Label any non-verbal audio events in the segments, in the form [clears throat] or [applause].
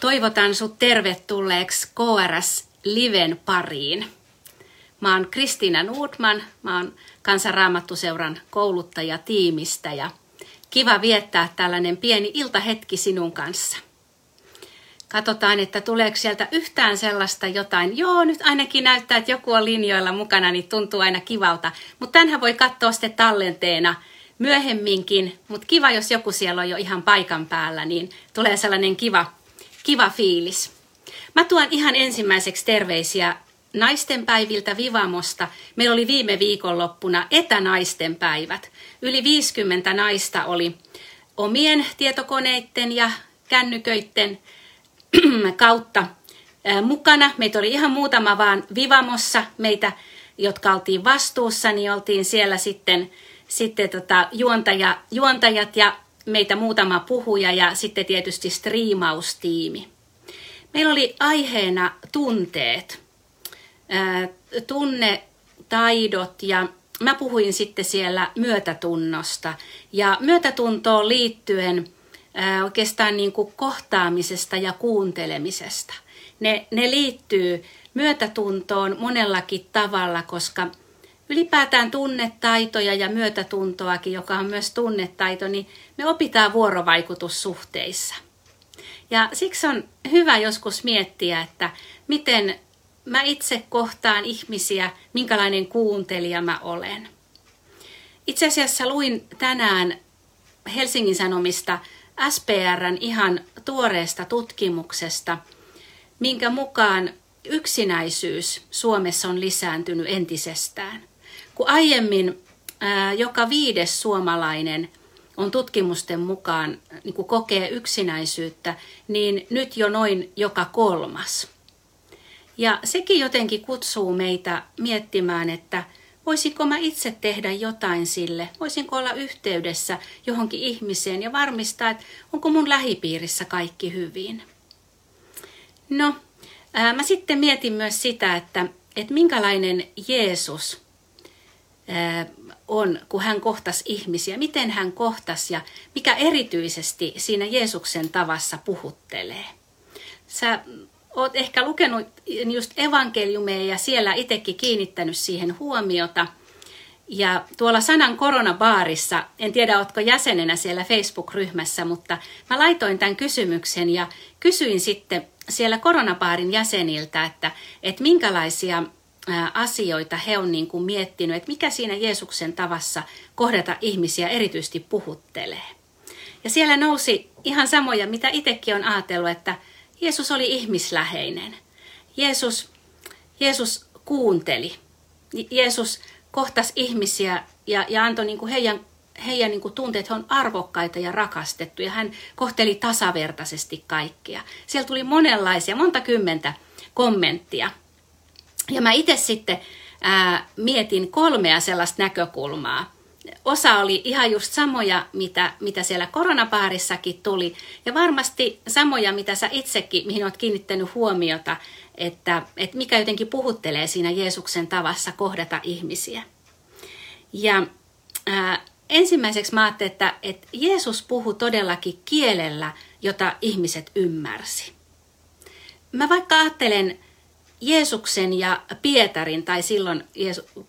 Toivotan sut tervetulleeksi KRS Liven pariin. Mä oon Kristiina Nordman, mä oon Kansanraamattuseuran kouluttaja tiimistä ja kiva viettää tällainen pieni iltahetki sinun kanssa. Katsotaan, että tuleeko sieltä yhtään sellaista jotain. Joo, nyt ainakin näyttää, että joku on linjoilla mukana, niin tuntuu aina kivalta. Mutta tänhän voi katsoa sitten tallenteena myöhemminkin. Mutta kiva, jos joku siellä on jo ihan paikan päällä, niin tulee sellainen kiva kiva fiilis. Mä tuon ihan ensimmäiseksi terveisiä naistenpäiviltä Vivamosta. Meillä oli viime viikonloppuna etänaisten päivät. Yli 50 naista oli omien tietokoneiden ja kännyköiden [clears throat] kautta mukana. Meitä oli ihan muutama vaan Vivamossa. Meitä, jotka oltiin vastuussa, niin oltiin siellä sitten, sitten tota, juontaja, juontajat ja meitä muutama puhuja ja sitten tietysti striimaustiimi. Meillä oli aiheena tunteet, tunnetaidot ja mä puhuin sitten siellä myötätunnosta. Ja myötätuntoon liittyen oikeastaan niin kuin kohtaamisesta ja kuuntelemisesta. Ne, ne liittyy myötätuntoon monellakin tavalla, koska ylipäätään tunnetaitoja ja myötätuntoakin, joka on myös tunnetaito, niin me opitaan vuorovaikutussuhteissa. Ja siksi on hyvä joskus miettiä, että miten mä itse kohtaan ihmisiä, minkälainen kuuntelija mä olen. Itse asiassa luin tänään Helsingin Sanomista SPRn ihan tuoreesta tutkimuksesta, minkä mukaan yksinäisyys Suomessa on lisääntynyt entisestään. Kun aiemmin joka viides suomalainen on tutkimusten mukaan niin kuin kokee yksinäisyyttä, niin nyt jo noin joka kolmas. Ja sekin jotenkin kutsuu meitä miettimään, että voisinko mä itse tehdä jotain sille, voisinko olla yhteydessä johonkin ihmiseen ja varmistaa, että onko mun lähipiirissä kaikki hyvin. No, ää, mä sitten mietin myös sitä, että, että minkälainen Jeesus on, kun hän kohtasi ihmisiä, miten hän kohtasi ja mikä erityisesti siinä Jeesuksen tavassa puhuttelee. Sä oot ehkä lukenut just evankeliumeja ja siellä itsekin kiinnittänyt siihen huomiota. Ja tuolla Sanan koronabaarissa, en tiedä ootko jäsenenä siellä Facebook-ryhmässä, mutta mä laitoin tämän kysymyksen ja kysyin sitten siellä koronabaarin jäseniltä, että, että minkälaisia asioita he on niin kuin miettinyt, että mikä siinä Jeesuksen tavassa kohdata ihmisiä erityisesti puhuttelee. Ja siellä nousi ihan samoja, mitä itsekin on ajatellut, että Jeesus oli ihmisläheinen. Jeesus, Jeesus kuunteli. Jeesus kohtasi ihmisiä ja, ja antoi niin kuin heidän, heidän niin kuin tunteet, että he on arvokkaita ja rakastettu. Ja hän kohteli tasavertaisesti kaikkia. Siellä tuli monenlaisia, monta kymmentä kommenttia ja mä itse sitten ää, mietin kolmea sellaista näkökulmaa. Osa oli ihan just samoja, mitä, mitä siellä koronapaarissakin tuli, ja varmasti samoja, mitä sä itsekin, mihin olet kiinnittänyt huomiota, että, että mikä jotenkin puhuttelee siinä Jeesuksen tavassa kohdata ihmisiä. Ja ää, ensimmäiseksi mä ajattelin, että, että Jeesus puhui todellakin kielellä, jota ihmiset ymmärsi. Mä vaikka ajattelen Jeesuksen ja Pietarin, tai silloin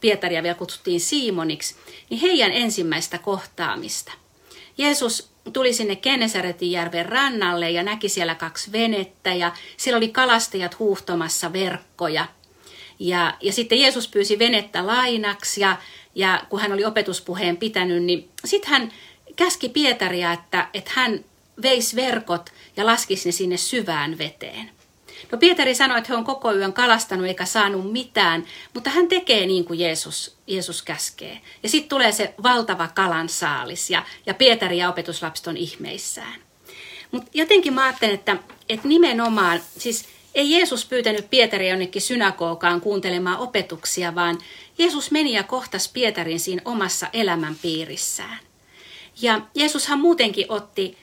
Pietaria vielä kutsuttiin Simoniksi, niin heidän ensimmäistä kohtaamista. Jeesus tuli sinne Kenesaretin järven rannalle ja näki siellä kaksi venettä ja siellä oli kalastajat huuhtomassa verkkoja. Ja, ja sitten Jeesus pyysi venettä lainaksi ja, ja kun hän oli opetuspuheen pitänyt, niin sitten hän käski Pietaria, että, että hän veisi verkot ja laskisi ne sinne syvään veteen. No Pietari sanoi, että he on koko yön kalastanut eikä saanut mitään, mutta hän tekee niin kuin Jeesus, Jeesus käskee. Ja sitten tulee se valtava kalan saalis ja, ja Pietari ja opetuslapset on ihmeissään. Mutta jotenkin mä ajattelen, että, että nimenomaan, siis ei Jeesus pyytänyt Pietaria jonnekin synagogaan kuuntelemaan opetuksia, vaan Jeesus meni ja kohtasi Pietarin siinä omassa elämänpiirissään. Ja Jeesushan muutenkin otti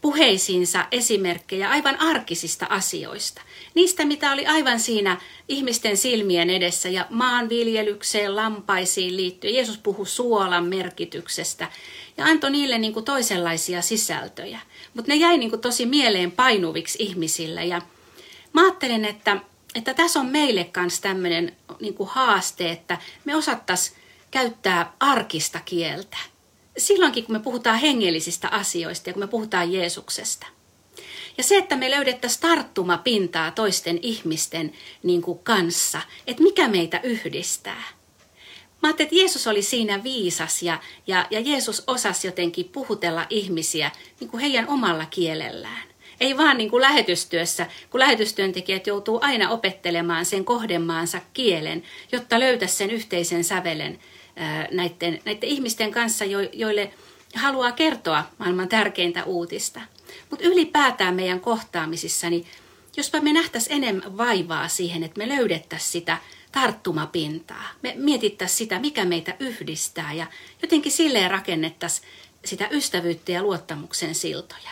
puheisiinsa esimerkkejä aivan arkisista asioista. Niistä, mitä oli aivan siinä ihmisten silmien edessä ja maanviljelykseen, lampaisiin liittyen. Jeesus puhui suolan merkityksestä. ja antoi niille niin kuin toisenlaisia sisältöjä. Mutta ne jäi niin kuin tosi mieleen painuviksi ihmisille. Ja mä ajattelen, että, että tässä on meille myös tämmöinen niin haaste, että me osattaisiin käyttää arkista kieltä. Silloinkin, kun me puhutaan hengellisistä asioista ja kun me puhutaan Jeesuksesta. Ja se, että me löydettäisiin tarttumapintaa toisten ihmisten niin kuin kanssa, että mikä meitä yhdistää. Mä ajattelin, että Jeesus oli siinä viisas ja, ja, ja Jeesus osasi jotenkin puhutella ihmisiä niin kuin heidän omalla kielellään. Ei vaan niin kuin lähetystyössä, kun lähetystyöntekijät joutuu aina opettelemaan sen kohdemaansa kielen, jotta löytäisi sen yhteisen sävelen näiden, näiden ihmisten kanssa, joille haluaa kertoa maailman tärkeintä uutista. Mutta ylipäätään meidän kohtaamisissa, niin jospa me nähtäisiin enemmän vaivaa siihen, että me löydettäisiin sitä tarttumapintaa. Me mietittäisiin sitä, mikä meitä yhdistää ja jotenkin silleen rakennettaisiin sitä ystävyyttä ja luottamuksen siltoja.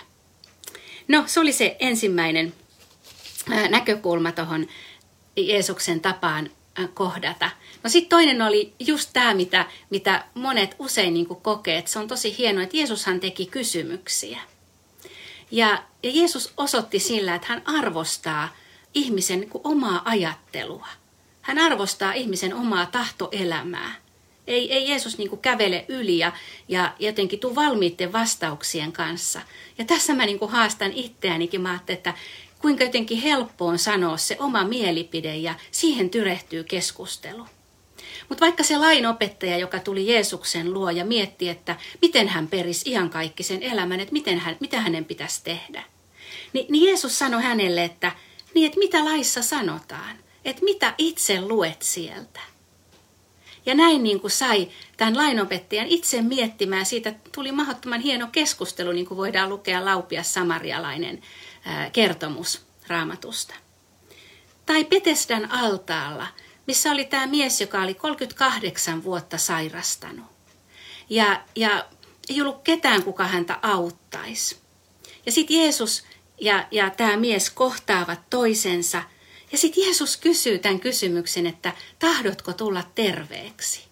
No, se oli se ensimmäinen näkökulma tuohon Jeesuksen tapaan kohdata. No sitten toinen oli just tämä, mitä, mitä monet usein niin kokee, että se on tosi hienoa, että Jeesushan teki kysymyksiä. Ja, ja Jeesus osoitti sillä, että hän arvostaa ihmisen niin omaa ajattelua. Hän arvostaa ihmisen omaa tahtoelämää. Ei, ei Jeesus niin kävele yli ja, ja jotenkin tuu valmiitten vastauksien kanssa. Ja tässä mä niin haastan itseänikin, mä että kuinka jotenkin helppo on sanoa se oma mielipide ja siihen tyrehtyy keskustelu. Mutta vaikka se lainopettaja, joka tuli Jeesuksen luo ja mietti, että miten hän perisi iankaikkisen elämän, että miten hän, mitä hänen pitäisi tehdä, niin, niin Jeesus sanoi hänelle, että, niin, että mitä laissa sanotaan, että mitä itse luet sieltä. Ja näin niin kuin sai tämän lainopettajan itse miettimään, siitä tuli mahdottoman hieno keskustelu, niin kuin voidaan lukea Laupias Samarialainen kertomus raamatusta. Tai Petesdan altaalla, missä oli tämä mies, joka oli 38 vuotta sairastanut. Ja, ja ei ollut ketään, kuka häntä auttaisi. Ja sitten Jeesus ja, ja tämä mies kohtaavat toisensa. Ja sitten Jeesus kysyy tämän kysymyksen, että tahdotko tulla terveeksi?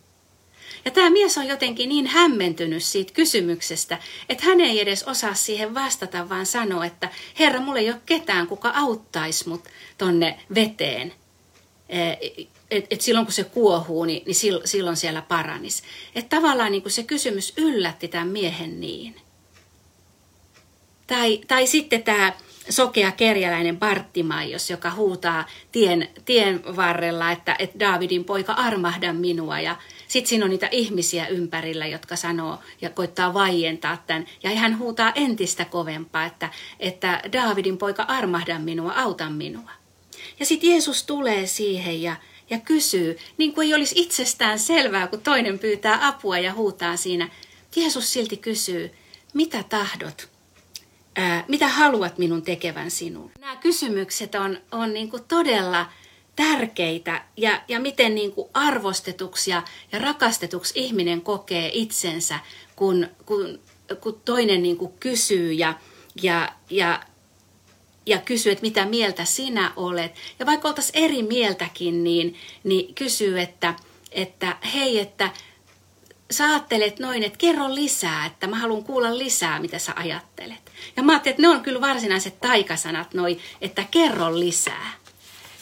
Ja tämä mies on jotenkin niin hämmentynyt siitä kysymyksestä, että hän ei edes osaa siihen vastata, vaan sanoo, että Herra, mulla ei ole ketään, kuka auttaisi mut tonne veteen. Että et silloin kun se kuohuu, niin, niin silloin siellä paranis. Että tavallaan niin se kysymys yllätti tämän miehen niin. Tai, tai sitten tämä sokea kerjäläinen Barttimaios, joka huutaa tien, tien varrella, että, että Daavidin poika armahda minua. Ja sitten siinä on niitä ihmisiä ympärillä, jotka sanoo ja koittaa vaientaa tämän. Ja hän huutaa entistä kovempaa, että, että Daavidin poika armahda minua, auta minua. Ja sitten Jeesus tulee siihen ja, ja kysyy, niin kuin ei olisi itsestään selvää, kun toinen pyytää apua ja huutaa siinä. Jeesus silti kysyy, mitä tahdot? Ää, mitä haluat minun tekevän sinulle? Nämä kysymykset on, on niin kuin todella tärkeitä ja, ja miten niin kuin arvostetuksi ja, ja rakastetuksi ihminen kokee itsensä, kun, kun, kun toinen niin kuin kysyy ja, ja, ja, ja kysyy, että mitä mieltä sinä olet. Ja vaikka oltaisiin eri mieltäkin, niin, niin kysyy, että, että hei, että sä ajattelet noin, että kerro lisää, että mä haluan kuulla lisää, mitä sä ajattelet. Ja mä ajattelin, että ne on kyllä varsinaiset taikasanat noin, että kerro lisää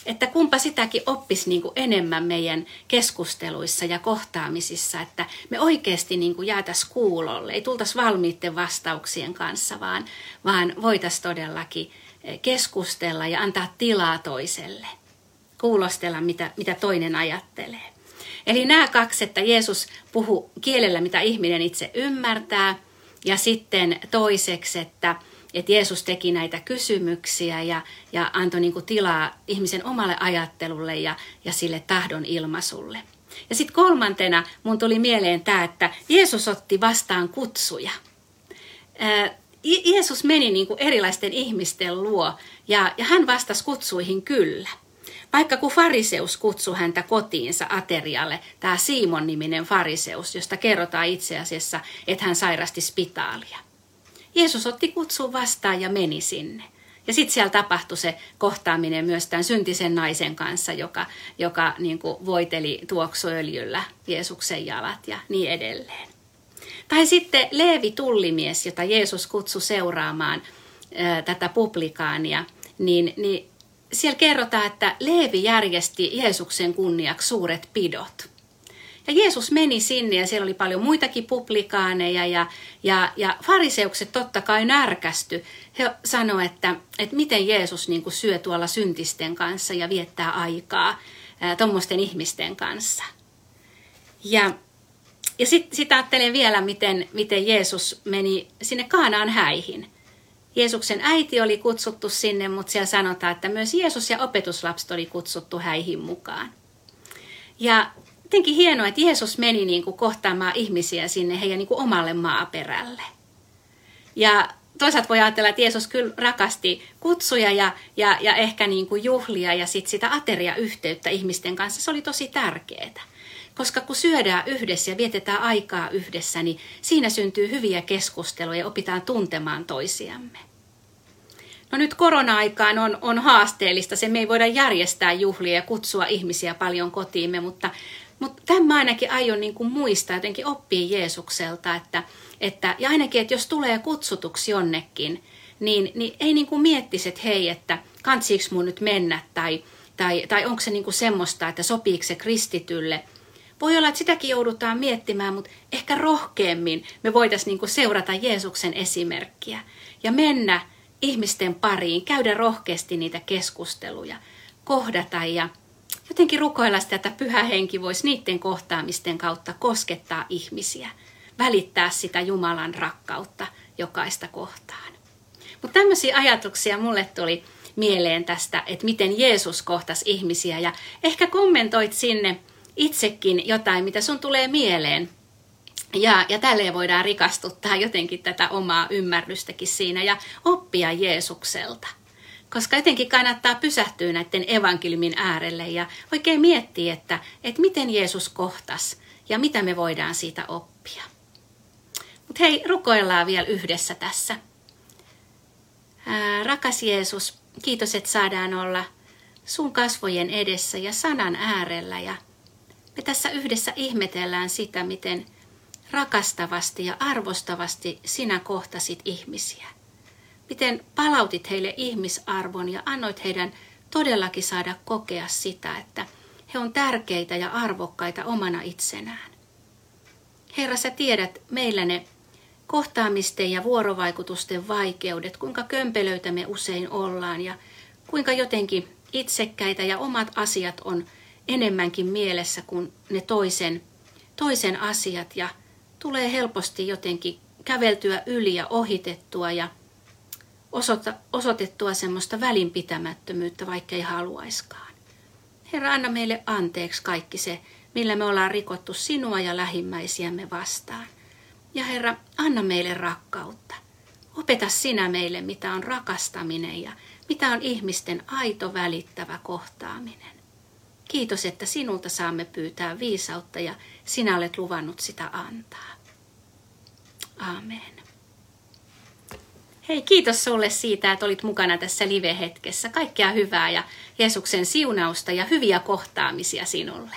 että kumpa sitäkin oppisi niin kuin enemmän meidän keskusteluissa ja kohtaamisissa, että me oikeasti niin kuin jäätäisiin kuulolle, ei tultaisi valmiitten vastauksien kanssa, vaan, vaan voitaisiin todellakin eh, keskustella ja antaa tilaa toiselle, kuulostella mitä, mitä toinen ajattelee. Eli nämä kaksi, että Jeesus puhuu kielellä, mitä ihminen itse ymmärtää, ja sitten toiseksi, että että Jeesus teki näitä kysymyksiä ja, ja antoi niin kuin tilaa ihmisen omalle ajattelulle ja, ja sille tahdon ilmaisulle. Ja sitten kolmantena mun tuli mieleen tämä, että Jeesus otti vastaan kutsuja. Ää, Jeesus meni niin kuin erilaisten ihmisten luo ja, ja hän vastasi kutsuihin kyllä. Vaikka kun fariseus kutsui häntä kotiinsa aterialle, tämä Simon-niminen fariseus, josta kerrotaan itse asiassa, että hän sairasti spitaalia. Jeesus otti kutsun vastaan ja meni sinne. Ja sitten siellä tapahtui se kohtaaminen myös tämän syntisen naisen kanssa, joka, joka niin kuin voiteli tuoksuöljyllä Jeesuksen jalat ja niin edelleen. Tai sitten Leevi tullimies, jota Jeesus kutsui seuraamaan ää, tätä publikaania, niin, niin siellä kerrotaan, että Leevi järjesti Jeesuksen kunniaksi suuret pidot. Ja Jeesus meni sinne ja siellä oli paljon muitakin publikaaneja ja, ja, ja fariseukset totta kai närkästy. He sanoivat, että, että miten Jeesus niin kuin syö tuolla syntisten kanssa ja viettää aikaa tuommoisten ihmisten kanssa. Ja, ja sitten sit ajattelen vielä, miten, miten Jeesus meni sinne Kaanaan häihin. Jeesuksen äiti oli kutsuttu sinne, mutta siellä sanotaan, että myös Jeesus ja opetuslapset oli kutsuttu häihin mukaan. Ja jotenkin hienoa, että Jeesus meni niin kuin kohtaamaan ihmisiä sinne heidän niin kuin omalle maaperälle. Ja toisaalta voi ajatella, että Jeesus kyllä rakasti kutsuja ja, ja, ja ehkä niin kuin juhlia ja sit sitä ateriayhteyttä ihmisten kanssa. Se oli tosi tärkeää. Koska kun syödään yhdessä ja vietetään aikaa yhdessä, niin siinä syntyy hyviä keskusteluja ja opitaan tuntemaan toisiamme. No nyt korona-aikaan on, on haasteellista, se me ei voida järjestää juhlia ja kutsua ihmisiä paljon kotiimme, mutta, mutta tämän mä ainakin aion niin kuin muistaa, jotenkin oppia Jeesukselta, että, että, ja ainakin, että jos tulee kutsutuksi jonnekin, niin, niin ei niin kuin miettisi, että hei, että kantsiiko mun nyt mennä, tai, tai, tai onko se niin kuin semmoista, että sopiiko se kristitylle. Voi olla, että sitäkin joudutaan miettimään, mutta ehkä rohkeammin me voitaisiin niin seurata Jeesuksen esimerkkiä ja mennä ihmisten pariin, käydä rohkeasti niitä keskusteluja, kohdata ja jotenkin rukoilla sitä, että pyhä henki voisi niiden kohtaamisten kautta koskettaa ihmisiä, välittää sitä Jumalan rakkautta jokaista kohtaan. Mutta tämmöisiä ajatuksia mulle tuli mieleen tästä, että miten Jeesus kohtasi ihmisiä ja ehkä kommentoit sinne itsekin jotain, mitä sun tulee mieleen. Ja, ja tälleen voidaan rikastuttaa jotenkin tätä omaa ymmärrystäkin siinä ja oppia Jeesukselta. Koska jotenkin kannattaa pysähtyä näiden evankeliumin äärelle ja oikein miettiä, että, että miten Jeesus kohtas ja mitä me voidaan siitä oppia. Mutta hei, rukoillaan vielä yhdessä tässä. Ää, rakas Jeesus, kiitos, että saadaan olla sun kasvojen edessä ja sanan äärellä. Ja me tässä yhdessä ihmetellään sitä, miten rakastavasti ja arvostavasti sinä kohtasit ihmisiä miten palautit heille ihmisarvon ja annoit heidän todellakin saada kokea sitä, että he on tärkeitä ja arvokkaita omana itsenään. Herra, sä tiedät meillä ne kohtaamisten ja vuorovaikutusten vaikeudet, kuinka kömpelöitä me usein ollaan ja kuinka jotenkin itsekkäitä ja omat asiat on enemmänkin mielessä kuin ne toisen, toisen asiat ja tulee helposti jotenkin käveltyä yli ja ohitettua ja osoita, osoitettua semmoista välinpitämättömyyttä, vaikka ei haluaiskaan. Herra, anna meille anteeksi kaikki se, millä me ollaan rikottu sinua ja lähimmäisiämme vastaan. Ja Herra, anna meille rakkautta. Opeta sinä meille, mitä on rakastaminen ja mitä on ihmisten aito välittävä kohtaaminen. Kiitos, että sinulta saamme pyytää viisautta ja sinä olet luvannut sitä antaa. Amen. Hei, kiitos sulle siitä, että olit mukana tässä live-hetkessä. Kaikkea hyvää ja Jeesuksen siunausta ja hyviä kohtaamisia sinulle.